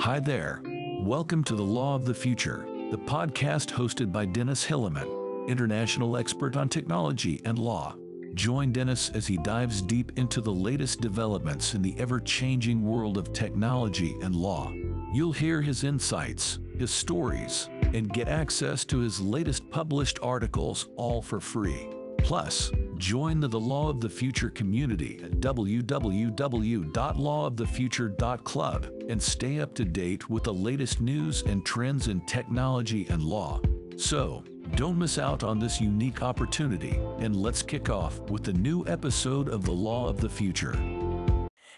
Hi there. Welcome to the Law of the Future, the podcast hosted by Dennis Hillemann, international expert on technology and law. Join Dennis as he dives deep into the latest developments in the ever changing world of technology and law. You'll hear his insights, his stories, and get access to his latest published articles all for free. Plus, join the, the Law of the Future community at www.lawofthefuture.club and stay up to date with the latest news and trends in technology and law. So, don't miss out on this unique opportunity, and let's kick off with the new episode of The Law of the Future.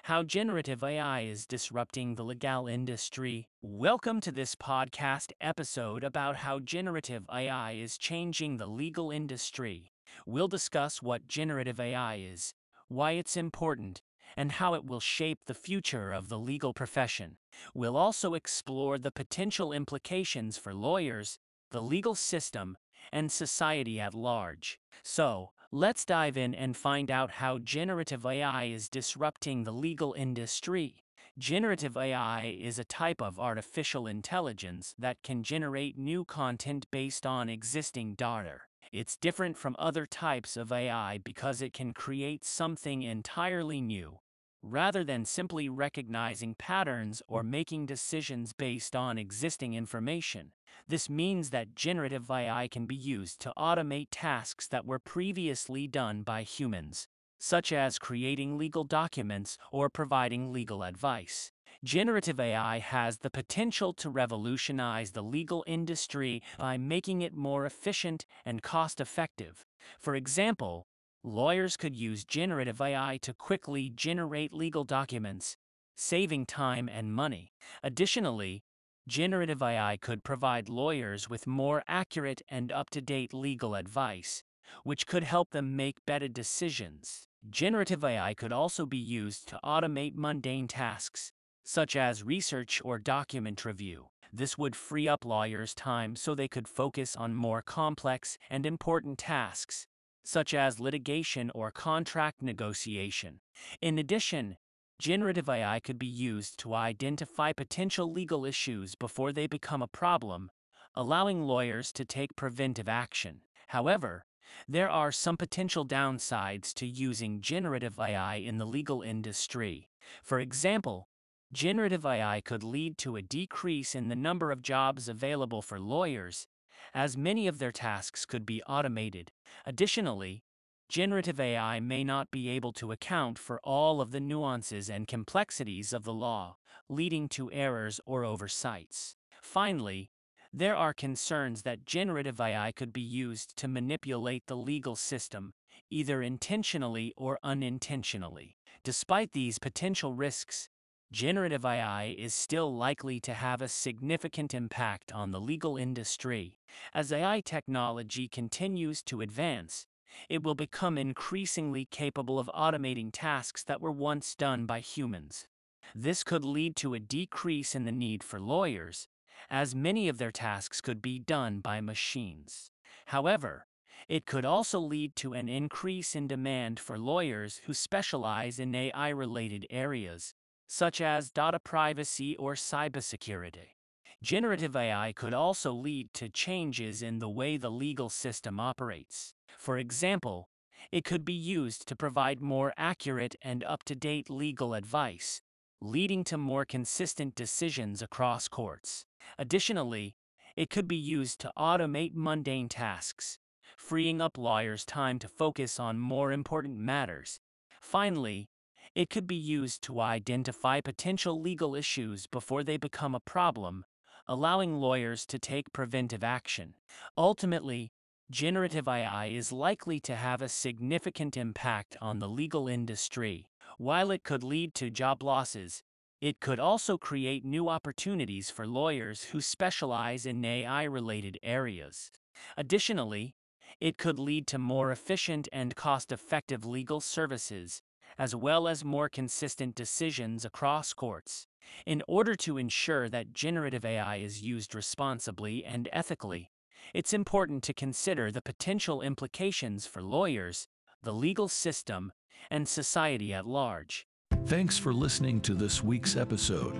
How generative AI is disrupting the legal industry. Welcome to this podcast episode about how generative AI is changing the legal industry. We'll discuss what generative AI is, why it's important, and how it will shape the future of the legal profession. We'll also explore the potential implications for lawyers, the legal system, and society at large. So, let's dive in and find out how generative AI is disrupting the legal industry. Generative AI is a type of artificial intelligence that can generate new content based on existing data. It's different from other types of AI because it can create something entirely new, rather than simply recognizing patterns or making decisions based on existing information. This means that generative AI can be used to automate tasks that were previously done by humans, such as creating legal documents or providing legal advice. Generative AI has the potential to revolutionize the legal industry by making it more efficient and cost effective. For example, lawyers could use generative AI to quickly generate legal documents, saving time and money. Additionally, generative AI could provide lawyers with more accurate and up to date legal advice, which could help them make better decisions. Generative AI could also be used to automate mundane tasks, such as research or document review. This would free up lawyers' time so they could focus on more complex and important tasks, such as litigation or contract negotiation. In addition, generative AI could be used to identify potential legal issues before they become a problem, allowing lawyers to take preventive action. However, there are some potential downsides to using generative AI in the legal industry. For example, generative AI could lead to a decrease in the number of jobs available for lawyers, as many of their tasks could be automated. Additionally, generative AI may not be able to account for all of the nuances and complexities of the law, leading to errors or oversights. Finally, there are concerns that generative AI could be used to manipulate the legal system, either intentionally or unintentionally. Despite these potential risks, generative AI is still likely to have a significant impact on the legal industry. As AI technology continues to advance, it will become increasingly capable of automating tasks that were once done by humans. This could lead to a decrease in the need for lawyers, as many of their tasks could be done by machines. However, it could also lead to an increase in demand for lawyers who specialize in AI related areas, such as data privacy or cybersecurity. Generative AI could also lead to changes in the way the legal system operates. For example, it could be used to provide more accurate and up to date legal advice, leading to more consistent decisions across courts. Additionally, it could be used to automate mundane tasks, freeing up lawyers' time to focus on more important matters. Finally, it could be used to identify potential legal issues before they become a problem, allowing lawyers to take preventive action. Ultimately, generative AI is likely to have a significant impact on the legal industry. While it could lead to job losses, it could also create new opportunities for lawyers who specialize in AI related areas. Additionally, it could lead to more efficient and cost effective legal services, as well as more consistent decisions across courts. In order to ensure that generative AI is used responsibly and ethically, it's important to consider the potential implications for lawyers, the legal system, and society at large. Thanks for listening to this week's episode.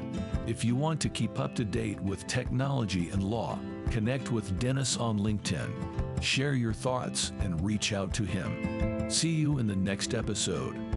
If you want to keep up to date with technology and law, connect with Dennis on LinkedIn. Share your thoughts and reach out to him. See you in the next episode.